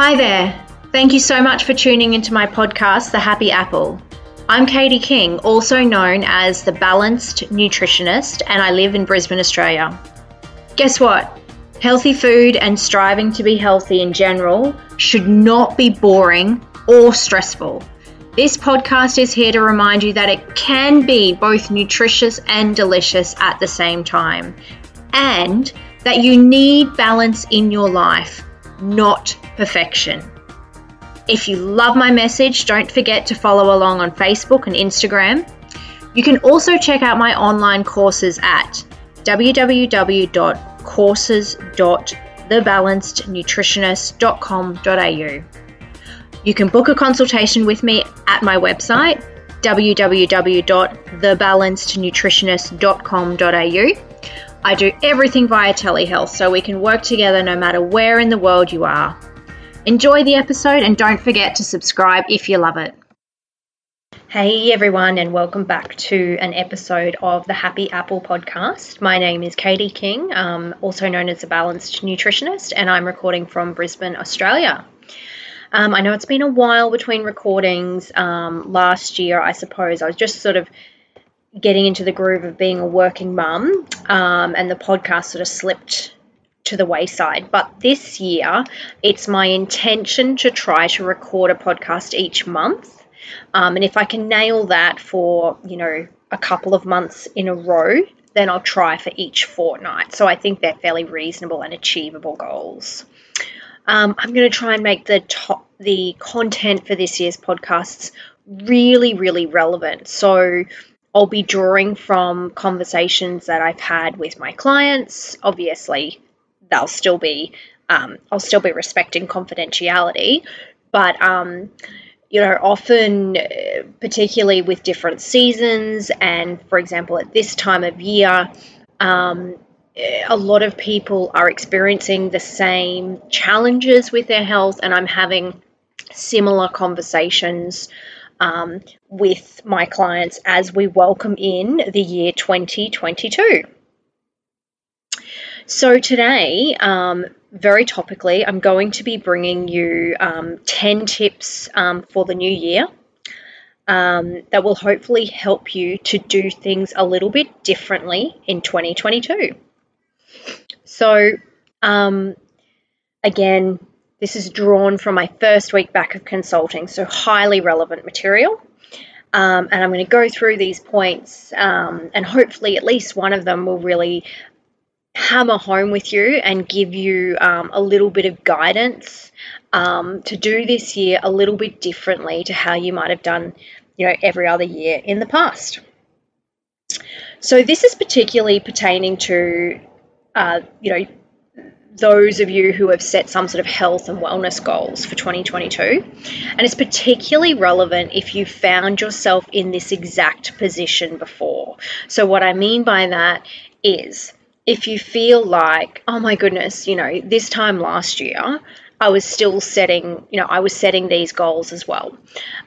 Hi there. Thank you so much for tuning into my podcast, The Happy Apple. I'm Katie King, also known as the Balanced Nutritionist, and I live in Brisbane, Australia. Guess what? Healthy food and striving to be healthy in general should not be boring or stressful. This podcast is here to remind you that it can be both nutritious and delicious at the same time, and that you need balance in your life, not perfection. If you love my message, don't forget to follow along on Facebook and Instagram. You can also check out my online courses at www.courses.thebalancednutritionist.com.au. You can book a consultation with me at my website www.thebalancednutritionist.com.au. I do everything via telehealth so we can work together no matter where in the world you are. Enjoy the episode and don't forget to subscribe if you love it. Hey everyone, and welcome back to an episode of the Happy Apple podcast. My name is Katie King, um, also known as a balanced nutritionist, and I'm recording from Brisbane, Australia. Um, I know it's been a while between recordings. Um, last year, I suppose, I was just sort of getting into the groove of being a working mum, um, and the podcast sort of slipped to the wayside. But this year, it's my intention to try to record a podcast each month. Um, and if I can nail that for, you know, a couple of months in a row, then I'll try for each fortnight. So I think they're fairly reasonable and achievable goals. Um, I'm going to try and make the top, the content for this year's podcasts really, really relevant. So I'll be drawing from conversations that I've had with my clients. Obviously, they'll still be, um, I'll still be respecting confidentiality, but um, you know, often, particularly with different seasons, and for example, at this time of year, um, a lot of people are experiencing the same challenges with their health, and I'm having similar conversations um, with my clients as we welcome in the year 2022. So, today, um, very topically, I'm going to be bringing you um, 10 tips um, for the new year. Um, that will hopefully help you to do things a little bit differently in 2022. So, um, again, this is drawn from my first week back of consulting, so highly relevant material. Um, and I'm going to go through these points, um, and hopefully, at least one of them will really hammer home with you and give you um, a little bit of guidance um, to do this year a little bit differently to how you might have done, you know, every other year in the past. So this is particularly pertaining to uh, you know, those of you who have set some sort of health and wellness goals for 2022. And it's particularly relevant if you found yourself in this exact position before. So, what I mean by that is if you feel like, oh my goodness, you know, this time last year, I was still setting, you know, I was setting these goals as well.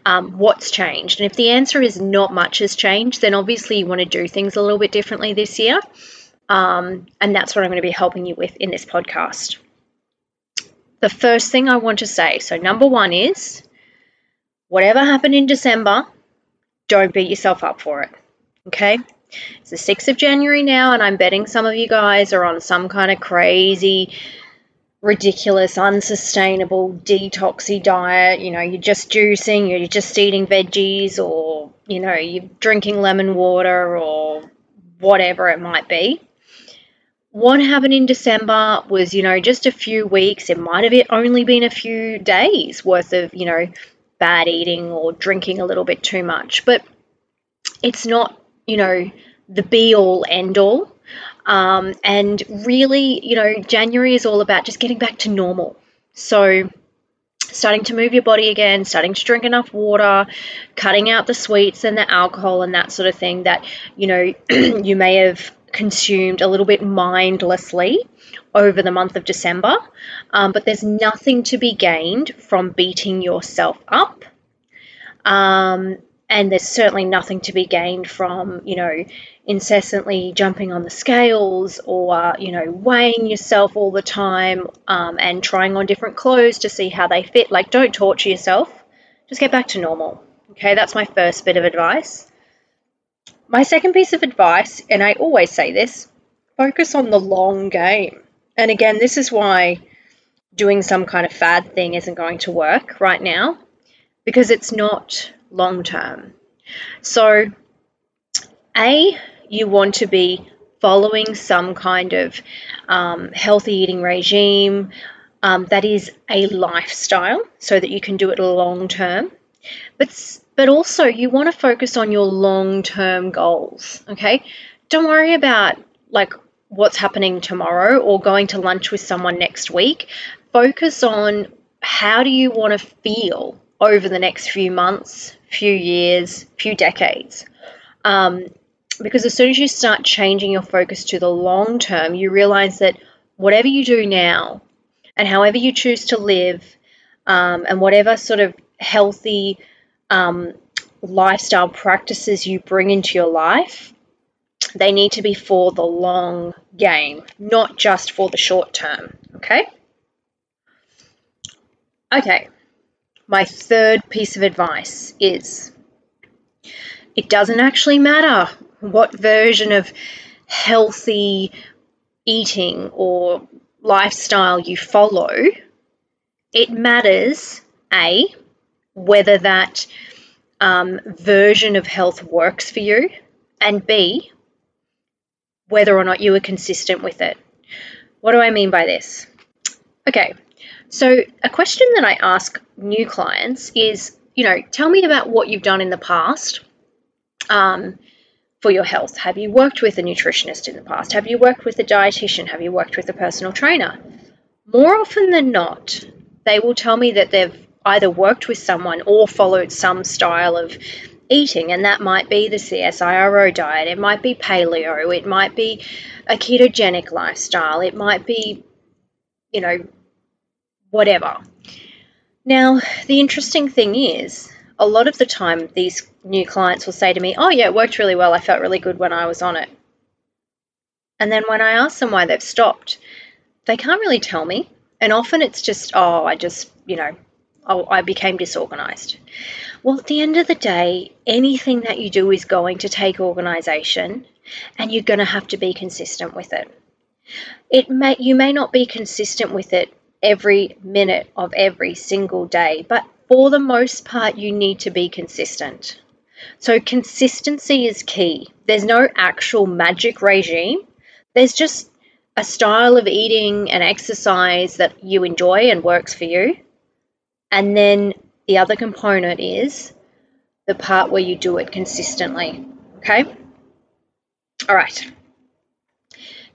Um, what's changed? And if the answer is not much has changed, then obviously you want to do things a little bit differently this year. Um, and that's what I'm going to be helping you with in this podcast. The first thing I want to say so, number one is whatever happened in December, don't beat yourself up for it. Okay? It's the 6th of January now, and I'm betting some of you guys are on some kind of crazy, ridiculous, unsustainable, detoxy diet. You know, you're just juicing, you're just eating veggies, or, you know, you're drinking lemon water, or whatever it might be what happened in December was, you know, just a few weeks. It might have only been a few days worth of, you know, bad eating or drinking a little bit too much. But it's not, you know, the be all end all. Um, and really, you know, January is all about just getting back to normal. So, starting to move your body again, starting to drink enough water, cutting out the sweets and the alcohol and that sort of thing that, you know, you may have consumed a little bit mindlessly over the month of December, um, but there's nothing to be gained from beating yourself up. Um, and there's certainly nothing to be gained from, you know, incessantly jumping on the scales or, you know, weighing yourself all the time um, and trying on different clothes to see how they fit. Like, don't torture yourself. Just get back to normal. Okay, that's my first bit of advice. My second piece of advice, and I always say this focus on the long game. And again, this is why doing some kind of fad thing isn't going to work right now because it's not long term. So, A, you want to be following some kind of um, healthy eating regime um, that is a lifestyle so that you can do it long term. But, but also, you want to focus on your long term goals, okay? Don't worry about like what's happening tomorrow or going to lunch with someone next week. Focus on how do you want to feel over the next few months, few years, few decades. Um, because as soon as you start changing your focus to the long term, you realize that whatever you do now and however you choose to live um, and whatever sort of healthy um, lifestyle practices you bring into your life, they need to be for the long game, not just for the short term. Okay? Okay. My third piece of advice is it doesn't actually matter what version of healthy eating or lifestyle you follow. It matters, A, whether that um, version of health works for you, and B, whether or not you are consistent with it. What do I mean by this? Okay, so a question that I ask new clients is, you know, tell me about what you've done in the past um, for your health. Have you worked with a nutritionist in the past? Have you worked with a dietitian? Have you worked with a personal trainer? More often than not, they will tell me that they've either worked with someone or followed some style of eating, and that might be the CSIRO diet, it might be paleo, it might be a ketogenic lifestyle, it might be, you know, whatever. Now, the interesting thing is, a lot of the time, these new clients will say to me, Oh, yeah, it worked really well. I felt really good when I was on it. And then when I ask them why they've stopped, they can't really tell me. And often it's just, Oh, I just, you know, Oh, I became disorganized. Well, at the end of the day, anything that you do is going to take organization and you're going to have to be consistent with it. It may you may not be consistent with it every minute of every single day, but for the most part you need to be consistent. So consistency is key. There's no actual magic regime. There's just a style of eating and exercise that you enjoy and works for you. And then the other component is the part where you do it consistently. Okay? All right.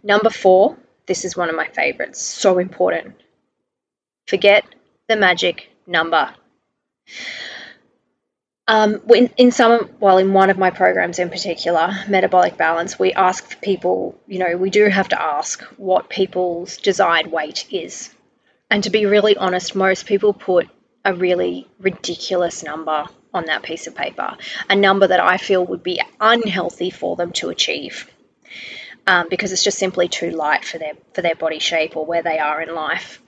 Number four, this is one of my favorites, so important. Forget the magic number. Um, in, in some, well, in one of my programs in particular, Metabolic Balance, we ask people, you know, we do have to ask what people's desired weight is. And to be really honest, most people put a really ridiculous number on that piece of paper, a number that I feel would be unhealthy for them to achieve. Um, because it's just simply too light for their for their body shape or where they are in life.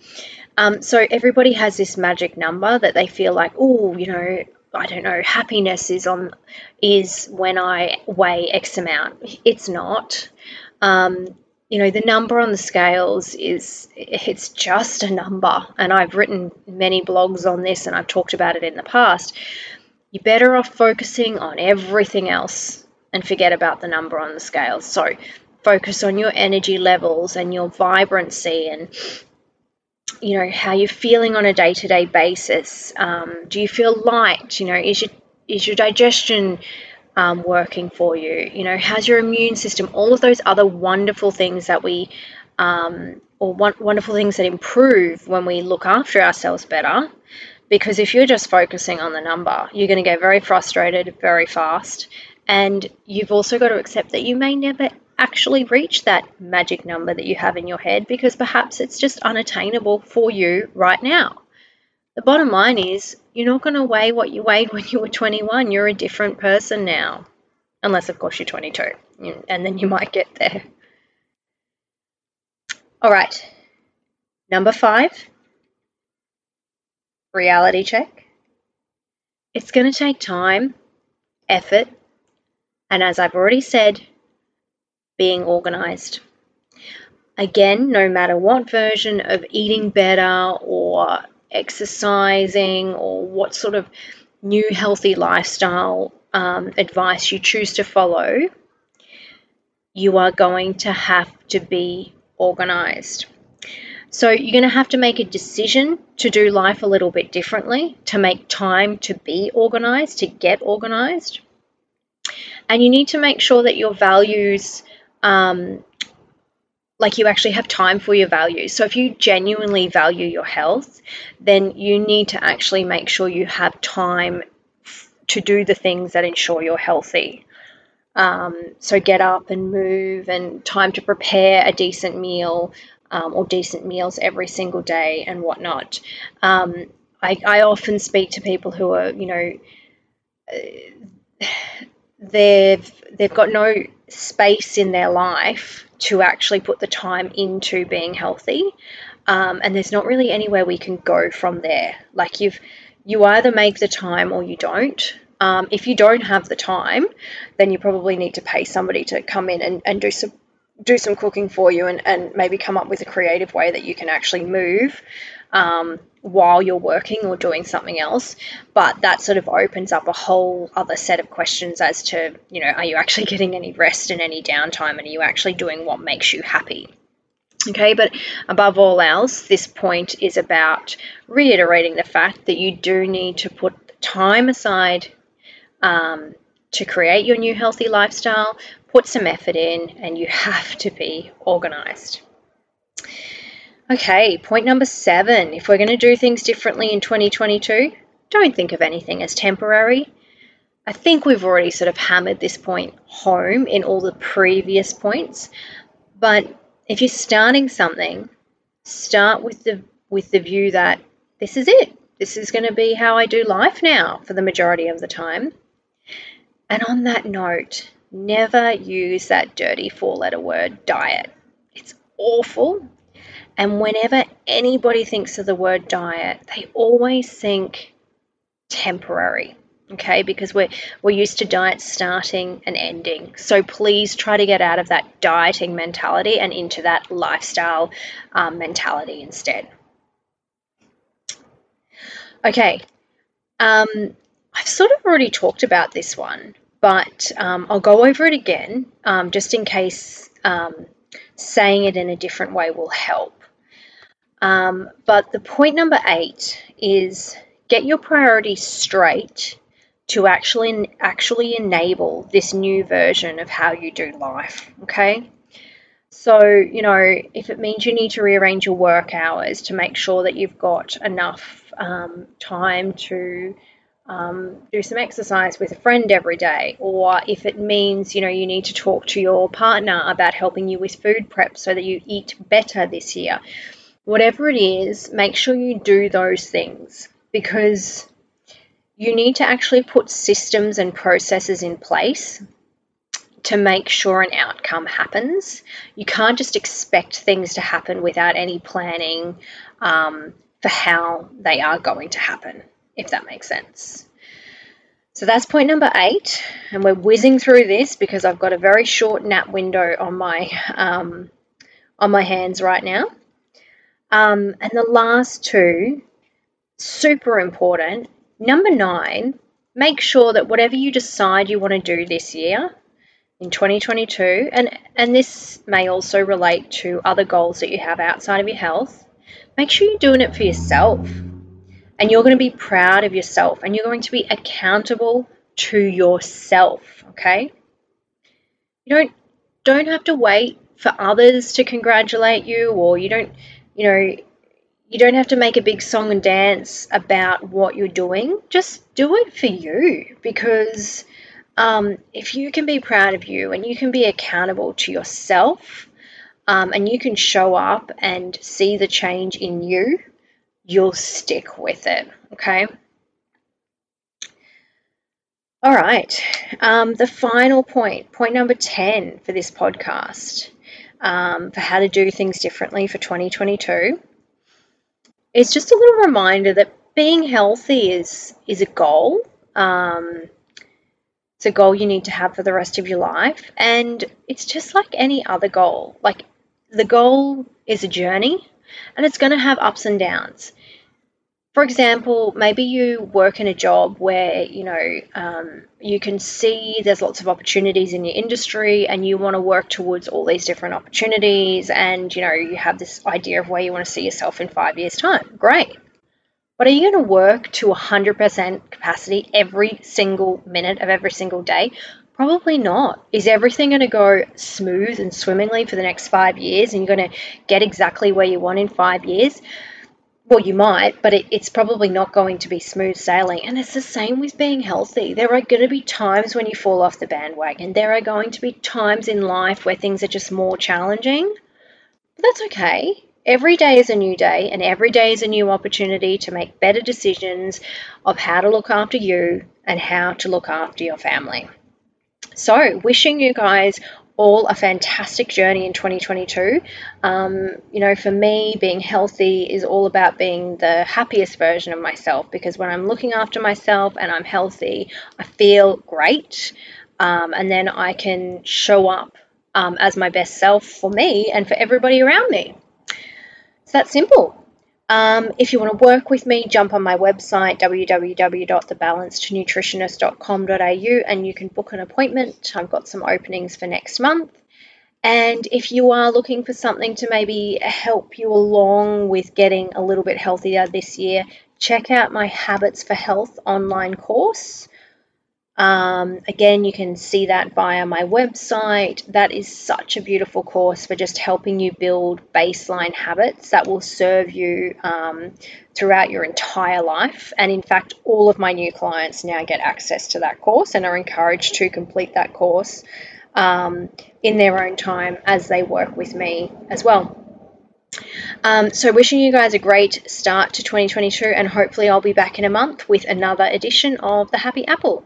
Um, so everybody has this magic number that they feel like, oh, you know, I don't know, happiness is on is when I weigh X amount. It's not. Um, you know, the number on the scales is it's just a number, and I've written many blogs on this, and I've talked about it in the past. You're better off focusing on everything else and forget about the number on the scales. So focus on your energy levels and your vibrancy and you know how you're feeling on a day-to-day basis um, do you feel light you know is your is your digestion um, working for you? You know how's your immune system all of those other wonderful things that we um, or wonderful things that improve when we look after ourselves better? Because if you're just focusing on the number you're going to get very frustrated very fast. And you've also got to accept that you may never actually reach that magic number that you have in your head because perhaps it's just unattainable for you right now. The bottom line is you're not going to weigh what you weighed when you were 21. You're a different person now. Unless, of course, you're 22, and then you might get there. All right. Number five reality check. It's going to take time, effort, and as I've already said, being organized. Again, no matter what version of eating better or exercising or what sort of new healthy lifestyle um, advice you choose to follow, you are going to have to be organized. So you're going to have to make a decision to do life a little bit differently, to make time to be organized, to get organized. And you need to make sure that your values um, like you actually have time for your values. So if you genuinely value your health, then you need to actually make sure you have time to do the things that ensure you're healthy. Um, so get up and move, and time to prepare a decent meal um, or decent meals every single day and whatnot. Um, I, I often speak to people who are, you know, uh, they've they've got no space in their life to actually put the time into being healthy. Um, and there's not really anywhere we can go from there. Like you've you either make the time or you don't. Um, if you don't have the time, then you probably need to pay somebody to come in and, and do some do some cooking for you and, and maybe come up with a creative way that you can actually move um, while you're working or doing something else. But that sort of opens up a whole other set of questions as to, you know, are you actually getting any rest and any downtime? And are you actually doing what makes you happy? Okay, but above all else, this point is about reiterating the fact that you do need to put time aside um, to create your new healthy lifestyle, put some effort in, and you have to be organized. Okay, point number seven. If we're going to do things differently in 2022, don't think of anything as temporary. I think we've already sort of hammered this point home in all the previous points, but if you're starting something, start with the with the view that this is it. This is going to be how I do life now for the majority of the time. And on that note, never use that dirty four-letter word diet. It's awful and whenever anybody thinks of the word diet, they always think temporary. Okay, because we're we're used to diets starting and ending. So please try to get out of that dieting mentality and into that lifestyle um, mentality instead. Okay, um, I've sort of already talked about this one, but um, I'll go over it again um, just in case um, saying it in a different way will help. Um, but the point number eight is get your priorities straight to actually actually enable this new version of how you do life. Okay. So, you know, if it means you need to rearrange your work hours to make sure that you've got enough um, time to um, do some exercise with a friend every day, or if it means, you know, you need to talk to your partner about helping you with food prep so that you eat better this year whatever it is, make sure you do those things because you need to actually put systems and processes in place to make sure an outcome happens. You can't just expect things to happen without any planning um, for how they are going to happen, if that makes sense. So that's point number eight, and we're whizzing through this because I've got a very short nap window on my um, on my hands right now. Um, and the last two, super important. Number nine, make sure that whatever you decide you want to do this year in 2022, and, and this may also relate to other goals that you have outside of your health, make sure you're doing it for yourself. And you're going to be proud of yourself and you're going to be accountable to yourself, okay? You don't don't have to wait for others to congratulate you or you don't you know, you don't have to make a big song and dance about what you're doing. Just do it for you because um, if you can be proud of you and you can be accountable to yourself um, and you can show up and see the change in you, you'll stick with it. Okay. All right. Um, the final point, point number 10 for this podcast, um, for how to do things differently for 2022, is just a little reminder that being healthy is, is a goal. Um, it's a goal you need to have for the rest of your life. And it's just like any other goal. Like the goal is a journey and it's going to have ups and downs. For example, maybe you work in a job where you know um, you can see there's lots of opportunities in your industry, and you want to work towards all these different opportunities, and you know you have this idea of where you want to see yourself in five years' time. Great, but are you going to work to 100% capacity every single minute of every single day? Probably not. Is everything going to go smooth and swimmingly for the next five years and you're going to get exactly where you want in five years? Well, you might, but it, it's probably not going to be smooth sailing. And it's the same with being healthy. There are going to be times when you fall off the bandwagon. There are going to be times in life where things are just more challenging. But that's okay. Every day is a new day, and every day is a new opportunity to make better decisions of how to look after you and how to look after your family. So, wishing you guys all a fantastic journey in 2022. Um, you know, for me, being healthy is all about being the happiest version of myself because when I'm looking after myself and I'm healthy, I feel great. Um, and then I can show up um, as my best self for me and for everybody around me. It's that simple. Um, if you want to work with me, jump on my website www.thebalancednutritionist.com.au and you can book an appointment. I've got some openings for next month. And if you are looking for something to maybe help you along with getting a little bit healthier this year, check out my Habits for Health online course. Um, again, you can see that via my website. That is such a beautiful course for just helping you build baseline habits that will serve you um, throughout your entire life. And in fact, all of my new clients now get access to that course and are encouraged to complete that course um, in their own time as they work with me as well. Um, so, wishing you guys a great start to 2022, and hopefully, I'll be back in a month with another edition of The Happy Apple.